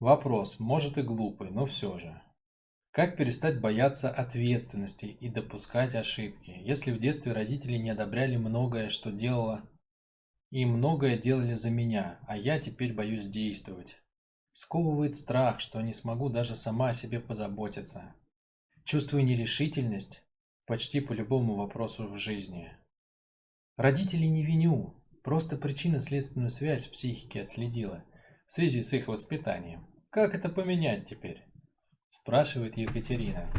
Вопрос, может и глупый, но все же. Как перестать бояться ответственности и допускать ошибки, если в детстве родители не одобряли многое, что делала, и многое делали за меня, а я теперь боюсь действовать? Сковывает страх, что не смогу даже сама о себе позаботиться. Чувствую нерешительность почти по любому вопросу в жизни. Родителей не виню, просто причинно-следственную связь в психике отследила в связи с их воспитанием. Как это поменять теперь? Спрашивает Екатерина.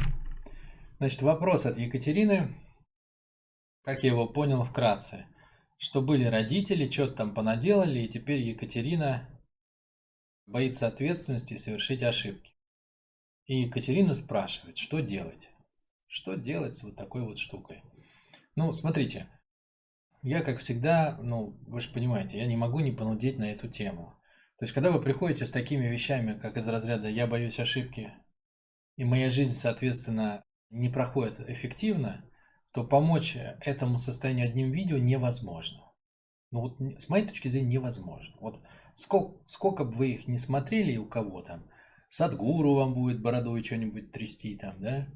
Значит, вопрос от Екатерины, как я его понял вкратце, что были родители, что-то там понаделали, и теперь Екатерина боится ответственности совершить ошибки. И Екатерина спрашивает, что делать? Что делать с вот такой вот штукой? Ну, смотрите, я, как всегда, ну, вы же понимаете, я не могу не понудеть на эту тему. То есть, когда вы приходите с такими вещами, как из разряда «я боюсь ошибки», и моя жизнь, соответственно, не проходит эффективно, то помочь этому состоянию одним видео невозможно. Ну вот с моей точки зрения невозможно. Вот сколько, сколько бы вы их не смотрели у кого там, Садгуру вам будет бородой что-нибудь трясти там, да?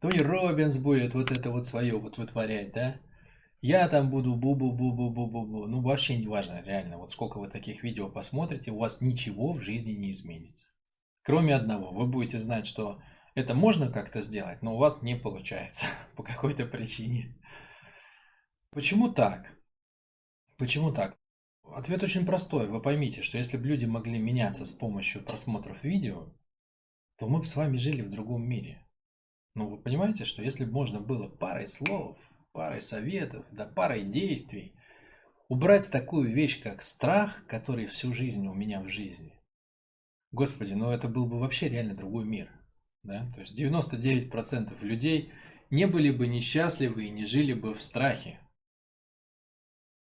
Тони Робинс будет вот это вот свое вот вытворять, да? Я там буду бу-бу-бу-бу-бу-бу-бу. Ну, вообще не важно, реально. Вот сколько вы таких видео посмотрите, у вас ничего в жизни не изменится. Кроме одного, вы будете знать, что это можно как-то сделать, но у вас не получается по какой-то причине. Почему так? Почему так? Ответ очень простой. Вы поймите, что если бы люди могли меняться с помощью просмотров видео, то мы бы с вами жили в другом мире. Ну, вы понимаете, что если бы можно было парой слов, парой советов, да парой действий убрать такую вещь, как страх, который всю жизнь у меня в жизни. Господи, ну это был бы вообще реально другой мир. Да? То есть 99% людей не были бы несчастливы и не жили бы в страхе.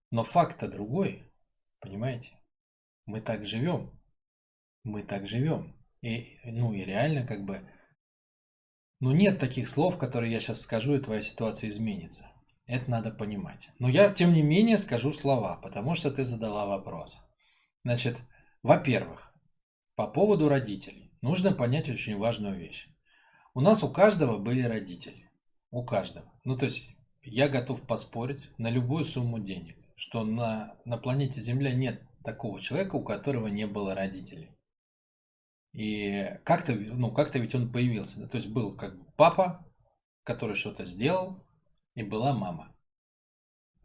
Но факт-то другой. Понимаете? Мы так живем. Мы так живем. И, ну и реально как бы... Ну нет таких слов, которые я сейчас скажу, и твоя ситуация изменится. Это надо понимать. Но я, тем не менее, скажу слова, потому что ты задала вопрос. Значит, во-первых, по поводу родителей. Нужно понять очень важную вещь. У нас у каждого были родители. У каждого. Ну, то есть, я готов поспорить на любую сумму денег что на, на планете Земля нет такого человека, у которого не было родителей. И как-то, ну, как-то ведь он появился. То есть был как бы папа, который что-то сделал, и была мама.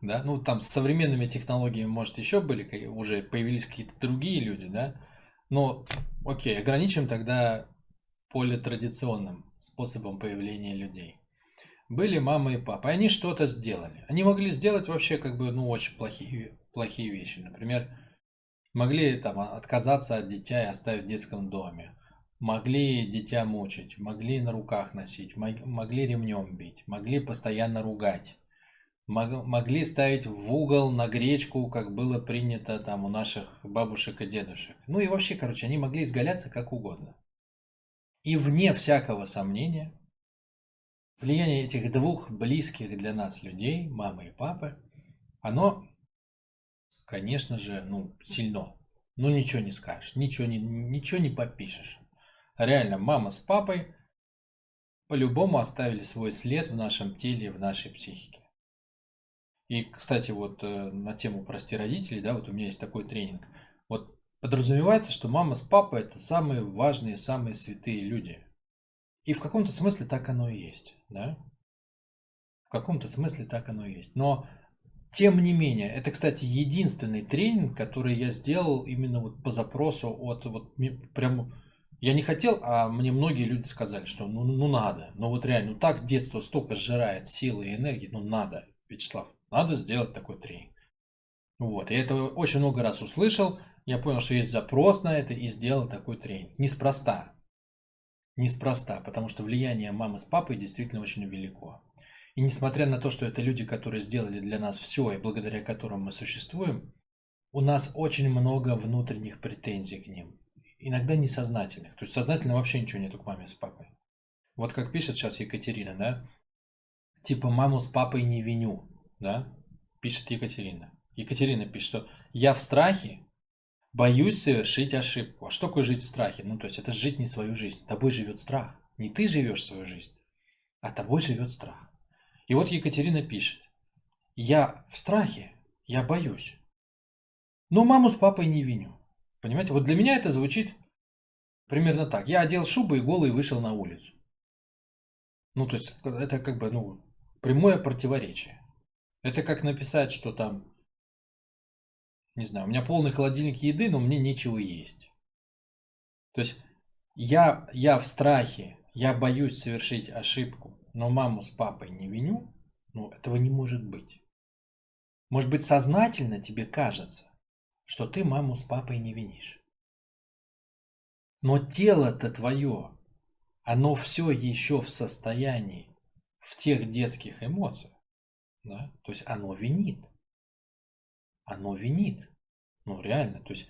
Да? Ну, там с современными технологиями, может, еще были, уже появились какие-то другие люди, да? Но, окей, ограничим тогда поле традиционным способом появления людей были мама и папа, и они что-то сделали. Они могли сделать вообще как бы, ну, очень плохие, плохие вещи. Например, могли там отказаться от дитя и оставить в детском доме. Могли дитя мучить, могли на руках носить, могли ремнем бить, могли постоянно ругать. Могли ставить в угол на гречку, как было принято там у наших бабушек и дедушек. Ну и вообще, короче, они могли изгаляться как угодно. И вне всякого сомнения, влияние этих двух близких для нас людей, мамы и папы, оно, конечно же, ну, сильно. Ну, ничего не скажешь, ничего не, ничего не попишешь. Реально, мама с папой по-любому оставили свой след в нашем теле, в нашей психике. И, кстати, вот э, на тему «Прости родителей», да, вот у меня есть такой тренинг. Вот подразумевается, что мама с папой – это самые важные, самые святые люди – и в каком-то смысле так оно и есть, да? В каком-то смысле так оно и есть. Но тем не менее, это, кстати, единственный тренинг, который я сделал именно вот по запросу от вот прям я не хотел, а мне многие люди сказали, что ну, ну надо. Ну вот реально, ну так детство столько сжирает силы и энергии, ну надо, Вячеслав, надо сделать такой тренинг. Вот, я это очень много раз услышал, я понял, что есть запрос на это и сделал такой тренинг. Неспроста. Неспроста, потому что влияние мамы с папой действительно очень велико. И несмотря на то, что это люди, которые сделали для нас все, и благодаря которым мы существуем, у нас очень много внутренних претензий к ним. Иногда несознательных. То есть сознательно вообще ничего нету к маме с папой. Вот как пишет сейчас Екатерина, да? Типа маму с папой не виню, да? Пишет Екатерина. Екатерина пишет, что я в страхе, Боюсь совершить ошибку. А что такое жить в страхе? Ну, то есть это жить не свою жизнь. Тобой живет страх. Не ты живешь свою жизнь, а тобой живет страх. И вот Екатерина пишет. Я в страхе, я боюсь. Но маму с папой не виню. Понимаете, вот для меня это звучит примерно так. Я одел шубу и голый вышел на улицу. Ну, то есть это как бы, ну, прямое противоречие. Это как написать, что там не знаю, у меня полный холодильник еды, но мне нечего есть. То есть я, я в страхе, я боюсь совершить ошибку, но маму с папой не виню, ну этого не может быть. Может быть сознательно тебе кажется, что ты маму с папой не винишь. Но тело-то твое, оно все еще в состоянии, в тех детских эмоциях. Да? То есть оно винит оно винит. Ну, реально. То есть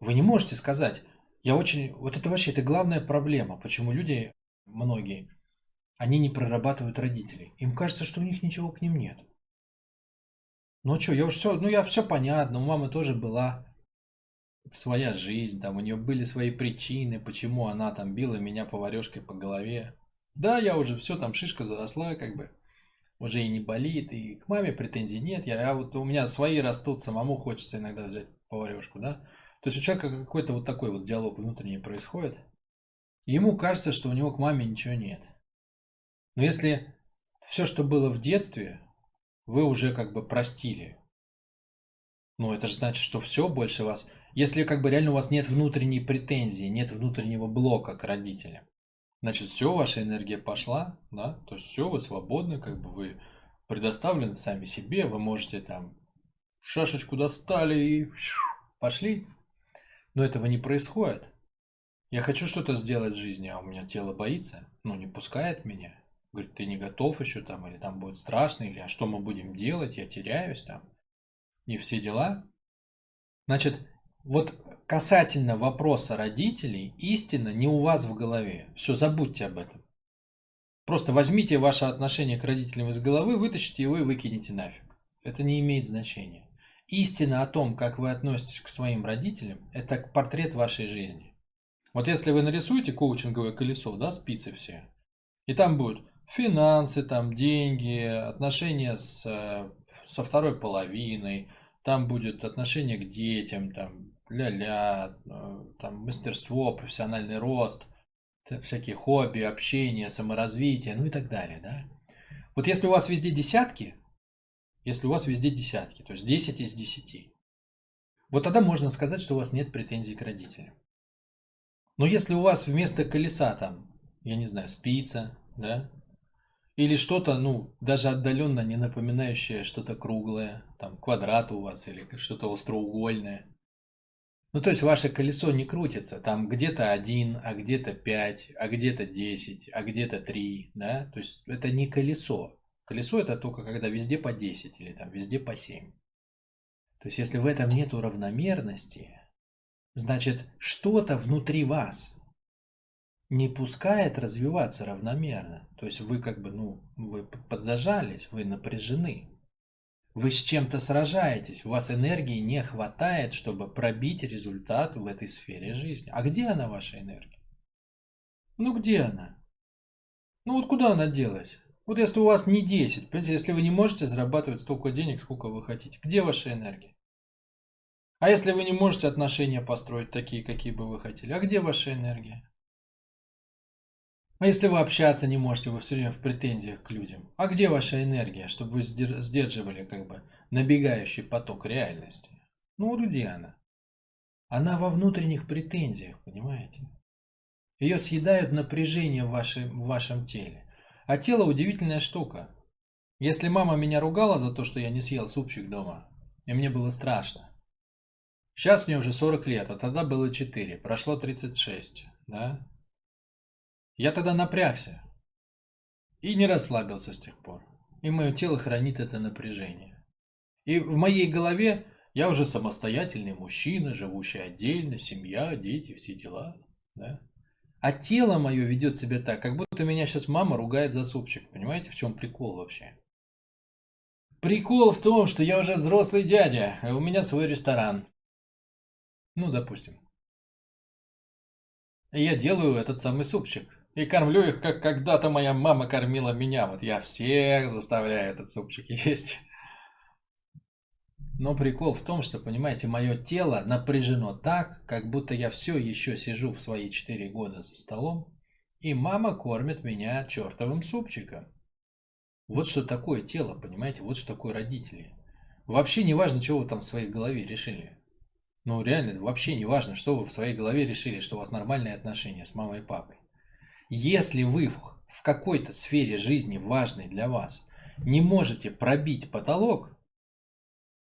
вы не можете сказать, я очень... Вот это вообще, это главная проблема, почему люди, многие, они не прорабатывают родителей. Им кажется, что у них ничего к ним нет. Ну а что, я уж все, ну я все понятно, у мамы тоже была своя жизнь, там у нее были свои причины, почему она там била меня поварешкой по голове. Да, я уже все, там шишка заросла, как бы уже и не болит, и к маме претензий нет. Я, я вот у меня свои растут, самому хочется иногда взять поварешку, да. То есть у человека какой-то вот такой вот диалог внутренний происходит. ему кажется, что у него к маме ничего нет. Но если все, что было в детстве, вы уже как бы простили, ну это же значит, что все больше вас... Если как бы реально у вас нет внутренней претензии, нет внутреннего блока к родителям, Значит, все, ваша энергия пошла, да, то есть все, вы свободны, как бы вы предоставлены сами себе, вы можете там шашечку достали и пошли. Но этого не происходит. Я хочу что-то сделать в жизни, а у меня тело боится, ну не пускает меня. Говорит, ты не готов еще там, или там будет страшно, или а что мы будем делать, я теряюсь там. И все дела. Значит, вот касательно вопроса родителей, истина не у вас в голове. Все, забудьте об этом. Просто возьмите ваше отношение к родителям из головы, вытащите его и выкинете нафиг. Это не имеет значения. Истина о том, как вы относитесь к своим родителям, это портрет вашей жизни. Вот если вы нарисуете коучинговое колесо, да, спицы все, и там будут финансы, там деньги, отношения с, э, со второй половиной, там будет отношение к детям, там ля-ля, э, там мастерство, профессиональный рост, всякие хобби, общение, саморазвитие, ну и так далее, да. Вот если у вас везде десятки, если у вас везде десятки, то есть 10 из 10, вот тогда можно сказать, что у вас нет претензий к родителям. Но если у вас вместо колеса там, я не знаю, спица, да, или что-то, ну, даже отдаленно не напоминающее что-то круглое, там, квадрат у вас или что-то остроугольное, ну, то есть ваше колесо не крутится, там где-то один, а где-то пять, а где-то десять, а где-то три, да, то есть это не колесо. Колесо это только когда везде по 10 или там везде по 7. То есть если в этом нет равномерности, значит что-то внутри вас не пускает развиваться равномерно. То есть вы как бы, ну, вы подзажались, вы напряжены. Вы с чем-то сражаетесь, у вас энергии не хватает, чтобы пробить результат в этой сфере жизни. А где она, ваша энергия? Ну где она? Ну вот куда она делась? Вот если у вас не 10, понимаете, если вы не можете зарабатывать столько денег, сколько вы хотите, где ваша энергия? А если вы не можете отношения построить такие, какие бы вы хотели, а где ваша энергия? А если вы общаться не можете, вы все время в претензиях к людям. А где ваша энергия, чтобы вы сдерживали как бы набегающий поток реальности? Ну вот где она? Она во внутренних претензиях, понимаете? Ее съедают напряжение в, вашей, в вашем теле. А тело удивительная штука. Если мама меня ругала за то, что я не съел супчик дома, и мне было страшно. Сейчас мне уже 40 лет, а тогда было 4, прошло 36, да? Я тогда напрягся и не расслабился с тех пор. И мое тело хранит это напряжение. И в моей голове я уже самостоятельный мужчина, живущий отдельно, семья, дети, все дела. Да? А тело мое ведет себя так, как будто меня сейчас мама ругает за супчик. Понимаете, в чем прикол вообще? Прикол в том, что я уже взрослый дядя, а у меня свой ресторан. Ну, допустим. И я делаю этот самый супчик. И кормлю их, как когда-то моя мама кормила меня. Вот я всех заставляю этот супчик есть. Но прикол в том, что, понимаете, мое тело напряжено так, как будто я все еще сижу в свои 4 года за столом, и мама кормит меня чертовым супчиком. Вот что такое тело, понимаете, вот что такое родители. Вообще не важно, что вы там в своей голове решили. Ну реально, вообще не важно, что вы в своей голове решили, что у вас нормальные отношения с мамой и папой. Если вы в какой-то сфере жизни важной для вас не можете пробить потолок,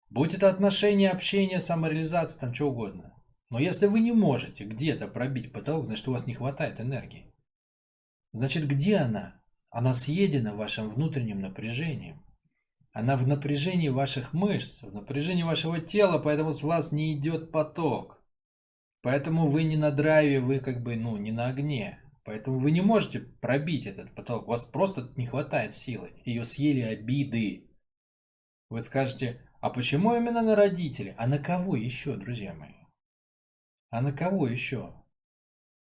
Будь это отношения, общение, самореализация, там что угодно. Но если вы не можете где-то пробить потолок, значит у вас не хватает энергии. Значит, где она? Она съедена вашим внутренним напряжением. Она в напряжении ваших мышц, в напряжении вашего тела, поэтому с вас не идет поток. Поэтому вы не на драйве, вы как бы, ну, не на огне. Поэтому вы не можете пробить этот потолок. У вас просто не хватает силы. Ее съели обиды. Вы скажете, а почему именно на родителей? А на кого еще, друзья мои? А на кого еще?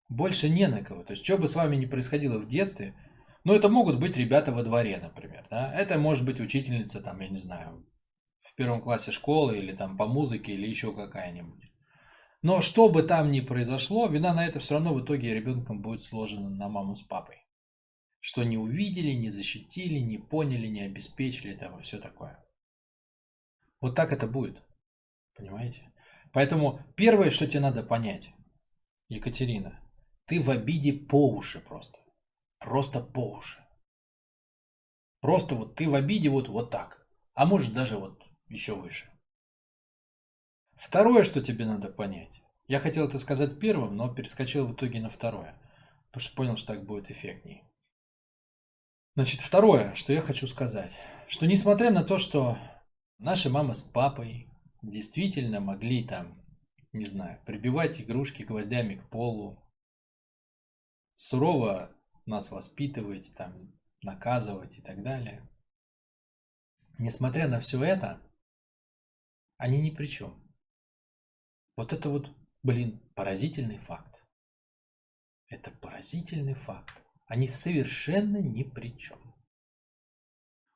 Больше не на кого. То есть, что бы с вами ни происходило в детстве, ну, это могут быть ребята во дворе, например. Да? Это может быть учительница, там, я не знаю, в первом классе школы или там по музыке или еще какая-нибудь. Но что бы там ни произошло, вина на это все равно в итоге ребенком будет сложена на маму с папой. Что не увидели, не защитили, не поняли, не обеспечили, там и все такое. Вот так это будет. Понимаете? Поэтому первое, что тебе надо понять, Екатерина, ты в обиде по уши просто. Просто по уши. Просто вот ты в обиде вот, вот так. А может даже вот еще выше. Второе, что тебе надо понять. Я хотел это сказать первым, но перескочил в итоге на второе. Потому что понял, что так будет эффектнее. Значит, второе, что я хочу сказать. Что несмотря на то, что Наши мама с папой действительно могли там, не знаю, прибивать игрушки гвоздями к полу, сурово нас воспитывать, там, наказывать и так далее. Несмотря на все это, они ни при чем. Вот это вот, блин, поразительный факт. Это поразительный факт. Они совершенно ни при чем.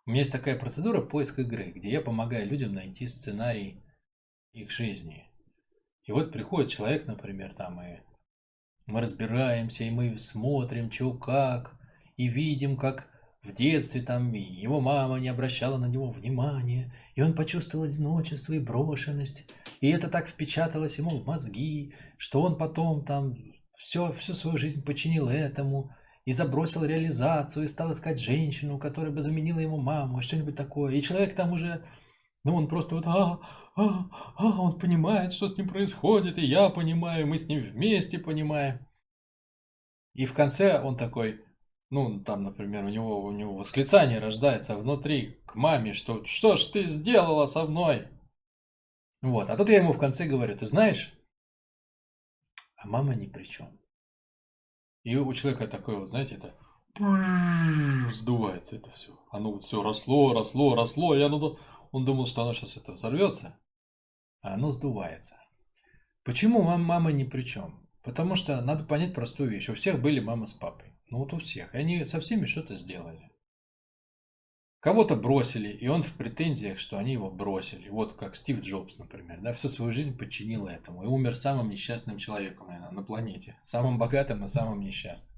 У меня есть такая процедура поиск игры, где я помогаю людям найти сценарий их жизни. И вот приходит человек, например, там, и мы разбираемся, и мы смотрим, что как, и видим, как в детстве там его мама не обращала на него внимания, и он почувствовал одиночество и брошенность, и это так впечаталось ему в мозги, что он потом там все, всю свою жизнь починил этому, и забросил реализацию, и стал искать женщину, которая бы заменила ему маму, что-нибудь такое. И человек там уже, ну он просто вот, а, а, а, он понимает, что с ним происходит, и я понимаю, мы с ним вместе понимаем. И в конце он такой, ну, там, например, у него, у него восклицание рождается внутри к маме, что «Что ж ты сделала со мной?» Вот, а тут я ему в конце говорю, ты знаешь, а мама ни при чем. И у человека такое вот, знаете, это сдувается это все. Оно вот все росло, росло, росло, и оно, он думал, что оно сейчас это взорвется, а оно сдувается. Почему вам мама ни при чем? Потому что надо понять простую вещь. У всех были мама с папой. Ну вот у всех. И они со всеми что-то сделали. Кого-то бросили, и он в претензиях, что они его бросили. Вот как Стив Джобс, например, да, всю свою жизнь подчинил этому и умер самым несчастным человеком наверное, на планете. Самым богатым и самым несчастным.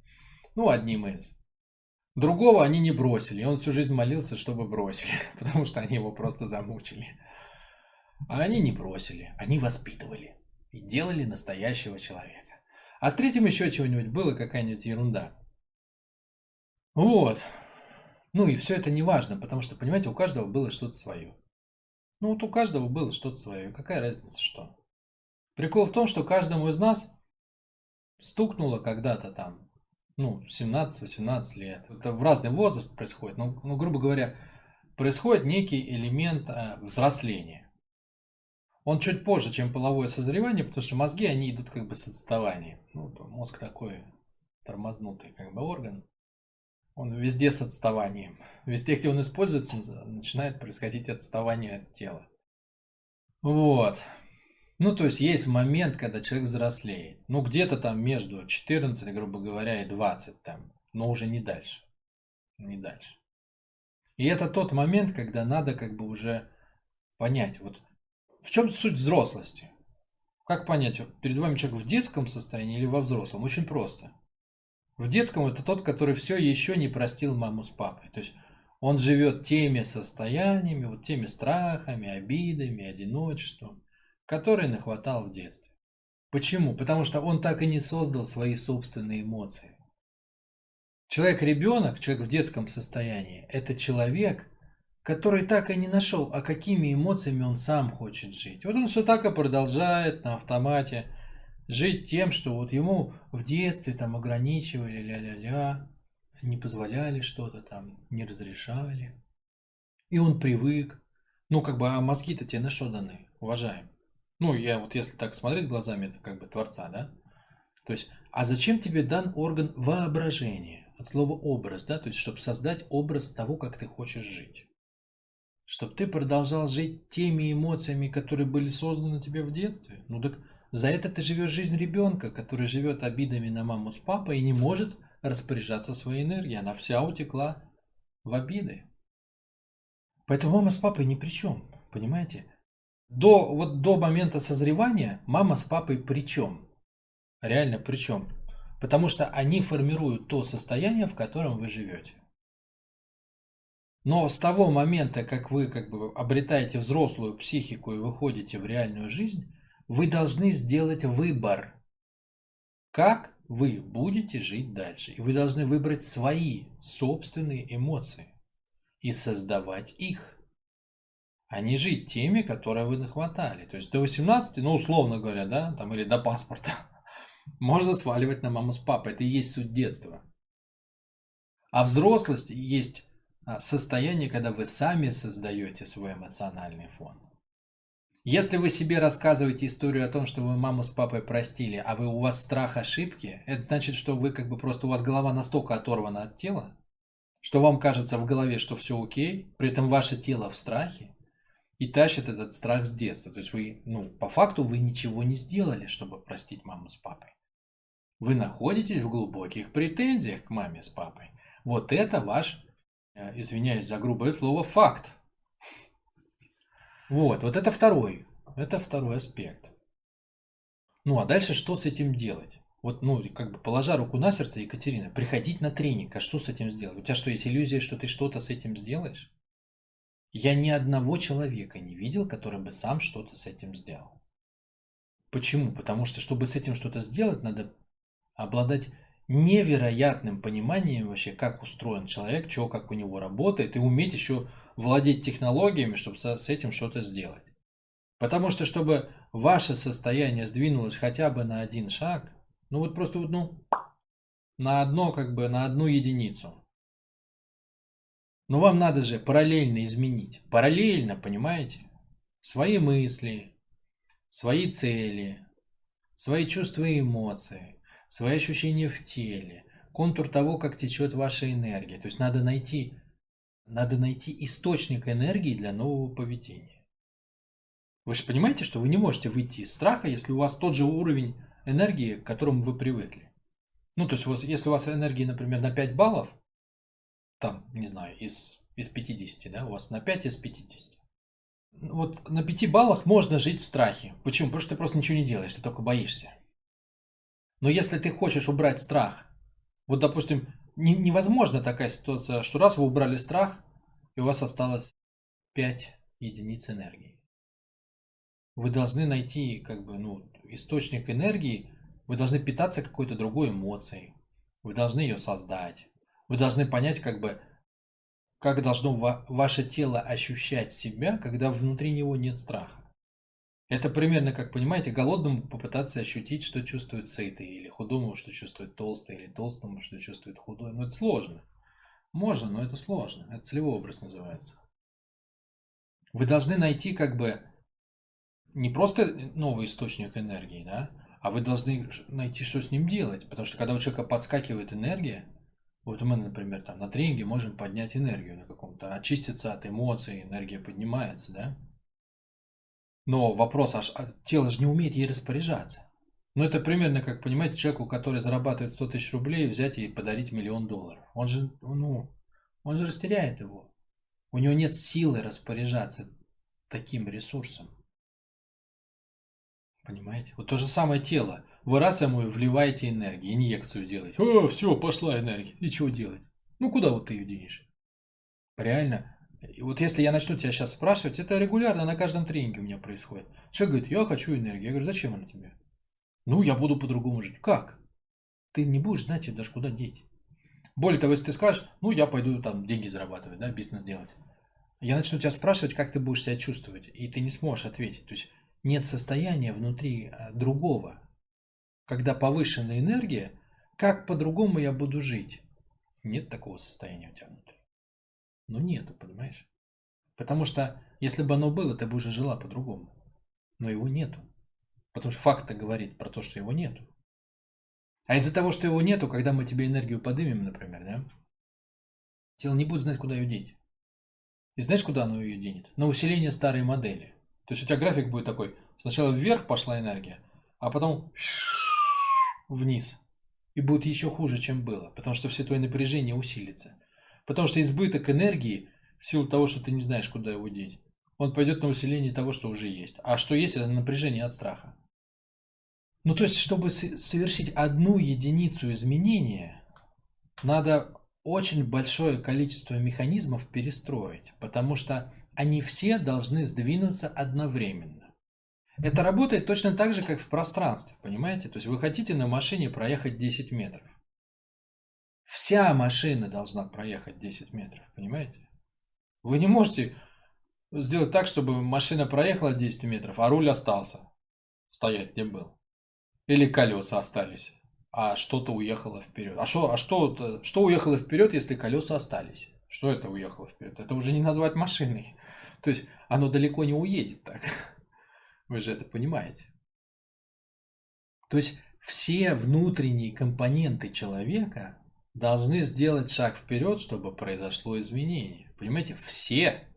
Ну, одним из. Другого они не бросили, и он всю жизнь молился, чтобы бросили, потому что они его просто замучили. А они не бросили, они воспитывали и делали настоящего человека. А с третьим еще чего-нибудь было, какая-нибудь ерунда. Вот, ну и все это не важно, потому что, понимаете, у каждого было что-то свое. Ну вот у каждого было что-то свое. Какая разница что? Прикол в том, что каждому из нас стукнуло когда-то там, ну, 17-18 лет. Это в разный возраст происходит. Но, ну, грубо говоря, происходит некий элемент э, взросления. Он чуть позже, чем половое созревание, потому что мозги, они идут как бы с отставанием. Ну, мозг такой тормознутый как бы орган. Он везде с отставанием. Везде, где он используется, начинает происходить отставание от тела. Вот. Ну, то есть есть момент, когда человек взрослеет. Ну, где-то там между 14, грубо говоря, и 20 там. Но уже не дальше. Не дальше. И это тот момент, когда надо как бы уже понять, вот в чем суть взрослости. Как понять, перед вами человек в детском состоянии или во взрослом? Очень просто. В детском это тот, который все еще не простил маму с папой. То есть он живет теми состояниями, вот теми страхами, обидами, одиночеством, которые нахватал в детстве. Почему? Потому что он так и не создал свои собственные эмоции. Человек-ребенок, человек в детском состоянии, это человек, который так и не нашел, а какими эмоциями он сам хочет жить. Вот он все так и продолжает на автомате жить тем, что вот ему в детстве там ограничивали, ля-ля-ля, не позволяли что-то там, не разрешали. И он привык. Ну, как бы, а мозги-то тебе на что даны, уважаем. Ну, я вот если так смотреть глазами, это как бы Творца, да? То есть, а зачем тебе дан орган воображения? От слова образ, да? То есть, чтобы создать образ того, как ты хочешь жить. Чтобы ты продолжал жить теми эмоциями, которые были созданы тебе в детстве. Ну так за это ты живешь жизнь ребенка, который живет обидами на маму с папой и не может распоряжаться своей энергией. Она вся утекла в обиды. Поэтому мама с папой ни при чем, понимаете? До, вот до момента созревания мама с папой при чем? Реально при чем? Потому что они формируют то состояние, в котором вы живете. Но с того момента, как вы как бы обретаете взрослую психику и выходите в реальную жизнь, вы должны сделать выбор, как вы будете жить дальше. И вы должны выбрать свои собственные эмоции и создавать их а не жить теми, которые вы нахватали. То есть до 18, ну, условно говоря, да, там, или до паспорта, можно сваливать на маму с папой. Это и есть суть детства. А взрослость есть а, состояние, когда вы сами создаете свой эмоциональный фон. Если вы себе рассказываете историю о том, что вы маму с папой простили, а вы у вас страх ошибки, это значит, что вы как бы просто у вас голова настолько оторвана от тела, что вам кажется в голове, что все окей, при этом ваше тело в страхе, и тащит этот страх с детства. То есть вы, ну, по факту вы ничего не сделали, чтобы простить маму с папой. Вы находитесь в глубоких претензиях к маме с папой. Вот это ваш, э, извиняюсь за грубое слово, факт. Вот, вот это второй, это второй аспект. Ну а дальше что с этим делать? Вот, ну, как бы положа руку на сердце, Екатерина, приходить на тренинг, а что с этим сделать? У тебя что, есть иллюзия, что ты что-то с этим сделаешь? Я ни одного человека не видел, который бы сам что-то с этим сделал. Почему? Потому что, чтобы с этим что-то сделать, надо обладать невероятным пониманием вообще, как устроен человек, что как у него работает, и уметь еще владеть технологиями, чтобы с этим что-то сделать. Потому что, чтобы ваше состояние сдвинулось хотя бы на один шаг, ну вот просто вот, ну, на одно, как бы, на одну единицу, но вам надо же параллельно изменить. Параллельно, понимаете? Свои мысли, свои цели, свои чувства и эмоции, свои ощущения в теле, контур того, как течет ваша энергия. То есть надо найти, надо найти источник энергии для нового поведения. Вы же понимаете, что вы не можете выйти из страха, если у вас тот же уровень энергии, к которому вы привыкли. Ну, то есть, у вас, если у вас энергии, например, на 5 баллов, там, не знаю, из, из 50, да, у вас на 5 из 50. Вот на 5 баллах можно жить в страхе. Почему? Потому что ты просто ничего не делаешь, ты только боишься. Но если ты хочешь убрать страх, вот, допустим, не, невозможно такая ситуация, что раз вы убрали страх, и у вас осталось 5 единиц энергии. Вы должны найти, как бы, ну, источник энергии, вы должны питаться какой-то другой эмоцией, вы должны ее создать. Вы должны понять, как бы, как должно ва- ваше тело ощущать себя, когда внутри него нет страха. Это примерно как, понимаете, голодному попытаться ощутить, что чувствует сытый, или худому, что чувствует толстый, или толстому, что чувствует худой. Но это сложно. Можно, но это сложно. Это целевой образ называется. Вы должны найти как бы не просто новый источник энергии, да, а вы должны найти, что с ним делать. Потому что когда у человека подскакивает энергия, вот мы, например, там на тренинге можем поднять энергию на каком-то, очиститься от эмоций, энергия поднимается, да? Но вопрос, аж а тело же не умеет ей распоряжаться. Ну, это примерно как, понимаете, человеку, который зарабатывает 100 тысяч рублей, взять и подарить миллион долларов. Он же, ну, он же растеряет его. У него нет силы распоряжаться таким ресурсом. Понимаете? Вот то же самое тело. Вы раз ему вливаете энергию, инъекцию делаете. О, все, пошла энергия. И чего делать? Ну, куда вот ты ее денешь? Реально. И вот если я начну тебя сейчас спрашивать, это регулярно на каждом тренинге у меня происходит. Человек говорит, я хочу энергию. Я говорю, зачем она тебе? Ну, я буду по-другому жить. Как? Ты не будешь знать даже куда деть. Более того, если ты скажешь, ну, я пойду там деньги зарабатывать, да, бизнес делать. Я начну тебя спрашивать, как ты будешь себя чувствовать, и ты не сможешь ответить. То есть нет состояния внутри а, другого. Когда повышенная энергия, как по-другому я буду жить? Нет такого состояния у тебя внутри. Ну нету, понимаешь? Потому что если бы оно было, ты бы уже жила по-другому. Но его нету. Потому что факт говорит про то, что его нету. А из-за того, что его нету, когда мы тебе энергию подымем, например, да, тело не будет знать, куда ее деть. И знаешь, куда оно ее денет? На усиление старой модели. То есть у тебя график будет такой. Сначала вверх пошла энергия, а потом вниз. И будет еще хуже, чем было. Потому что все твои напряжения усилится. Потому что избыток энергии, в силу того, что ты не знаешь, куда его деть, он пойдет на усиление того, что уже есть. А что есть, это напряжение от страха. Ну, то есть, чтобы совершить одну единицу изменения, надо очень большое количество механизмов перестроить, потому что они все должны сдвинуться одновременно. Это работает точно так же, как в пространстве, понимаете? То есть вы хотите на машине проехать 10 метров. Вся машина должна проехать 10 метров, понимаете? Вы не можете сделать так, чтобы машина проехала 10 метров, а руль остался стоять, где был. Или колеса остались, а что-то уехало вперед. А что, а что, что уехало вперед, если колеса остались? Что это уехало вперед? Это уже не назвать машиной. То есть оно далеко не уедет так. Вы же это понимаете. То есть все внутренние компоненты человека должны сделать шаг вперед, чтобы произошло изменение. Понимаете, все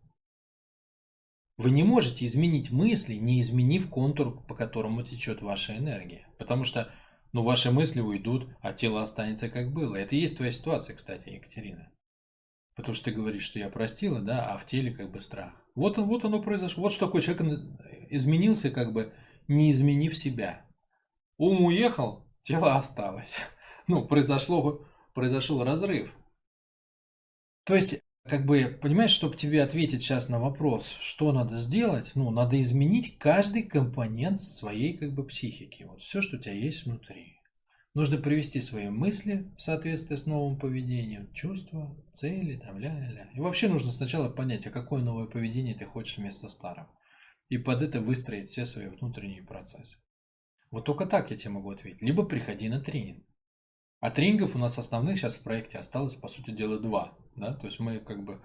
вы не можете изменить мысли, не изменив контур, по которому течет ваша энергия. Потому что ну, ваши мысли уйдут, а тело останется как было. Это и есть твоя ситуация, кстати, Екатерина. Потому что ты говоришь, что я простила, да, а в теле как бы страх. Вот, он, вот оно произошло. Вот что такое человек изменился, как бы не изменив себя. Ум уехал, тело осталось. Ну, произошло, произошел разрыв. То есть как бы, понимаешь, чтобы тебе ответить сейчас на вопрос, что надо сделать, ну, надо изменить каждый компонент своей, как бы, психики. Вот все, что у тебя есть внутри. Нужно привести свои мысли в соответствии с новым поведением, чувства, цели, там, ля-ля-ля. И вообще нужно сначала понять, а какое новое поведение ты хочешь вместо старого. И под это выстроить все свои внутренние процессы. Вот только так я тебе могу ответить. Либо приходи на тренинг. А тренингов у нас основных сейчас в проекте осталось, по сути дела, два. Да? То есть мы как бы,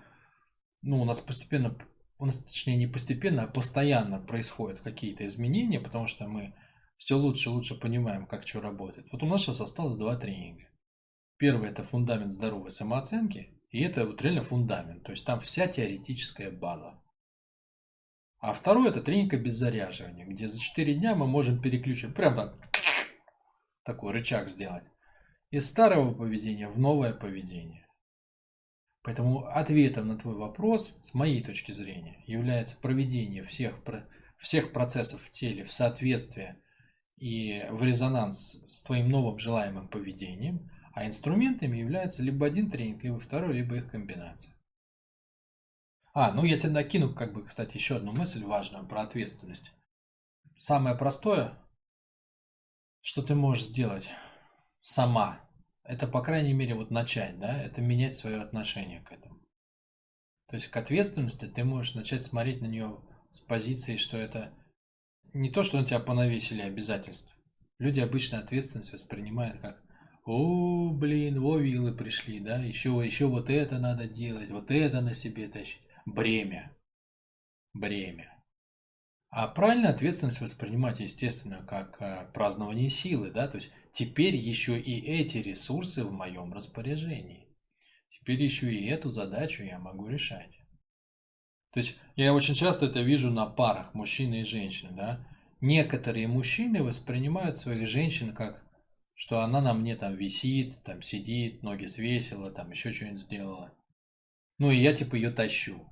ну, у нас постепенно, у нас точнее не постепенно, а постоянно происходят какие-то изменения, потому что мы все лучше и лучше понимаем, как что работает. Вот у нас сейчас осталось два тренинга. Первый это фундамент здоровой самооценки, и это вот реально фундамент, то есть там вся теоретическая база. А второй это тренинг обеззаряживания, где за 4 дня мы можем переключить, прям так, такой рычаг сделать из старого поведения в новое поведение. Поэтому ответом на твой вопрос, с моей точки зрения, является проведение всех, всех процессов в теле в соответствие и в резонанс с твоим новым желаемым поведением, а инструментами является либо один тренинг, либо второй, либо их комбинация. А, ну я тебе накину, как бы, кстати, еще одну мысль важную про ответственность. Самое простое, что ты можешь сделать сама, это, по крайней мере, вот начать, да, это менять свое отношение к этому. То есть к ответственности ты можешь начать смотреть на нее с позиции, что это не то, что на тебя понавесили обязательств. Люди обычно ответственность воспринимают как о, блин, во вилы пришли, да, еще, еще вот это надо делать, вот это на себе тащить. Бремя. Бремя. А правильно ответственность воспринимать, естественно, как э, празднование силы, да, то есть теперь еще и эти ресурсы в моем распоряжении. Теперь еще и эту задачу я могу решать. То есть я очень часто это вижу на парах мужчины и женщины, да. Некоторые мужчины воспринимают своих женщин как, что она на мне там висит, там сидит, ноги свесила, там еще что-нибудь сделала. Ну и я типа ее тащу.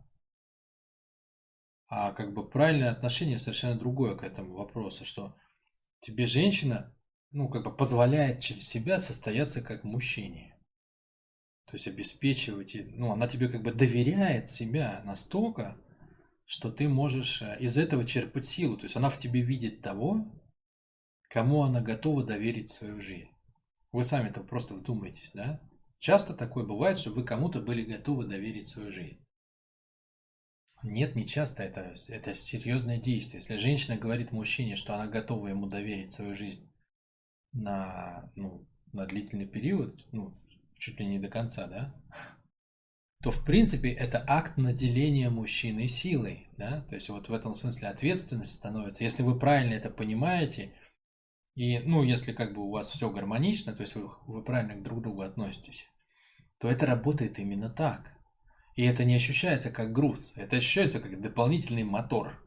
А как бы правильное отношение совершенно другое к этому вопросу, что тебе женщина, ну как бы позволяет через себя состояться как мужчине. То есть обеспечивать, ну она тебе как бы доверяет себя настолько, что ты можешь э, из этого черпать силу. То есть она в тебе видит того, кому она готова доверить свою жизнь. Вы сами-то просто вдумайтесь, да? Часто такое бывает, что вы кому-то были готовы доверить свою жизнь. Нет, не часто. Это, это серьезное действие. Если женщина говорит мужчине, что она готова ему доверить свою жизнь на, ну, на длительный период, ну, чуть ли не до конца, да, то в принципе это акт наделения мужчины силой. Да? То есть вот в этом смысле ответственность становится. Если вы правильно это понимаете, и ну если как бы у вас все гармонично, то есть вы, вы правильно друг к другу относитесь, то это работает именно так. И это не ощущается как груз, это ощущается как дополнительный мотор.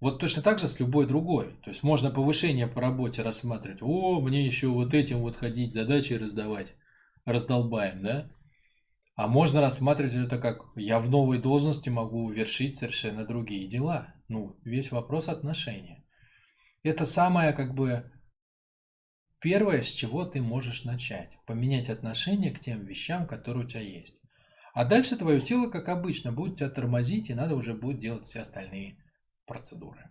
Вот точно так же с любой другой. То есть можно повышение по работе рассматривать. О, мне еще вот этим вот ходить, задачи раздавать. Раздолбаем, да? А можно рассматривать это как я в новой должности могу вершить совершенно другие дела. Ну, весь вопрос отношения. Это самое как бы первое, с чего ты можешь начать. Поменять отношение к тем вещам, которые у тебя есть. А дальше твое тело, как обычно, будет тебя тормозить, и надо уже будет делать все остальные процедуры.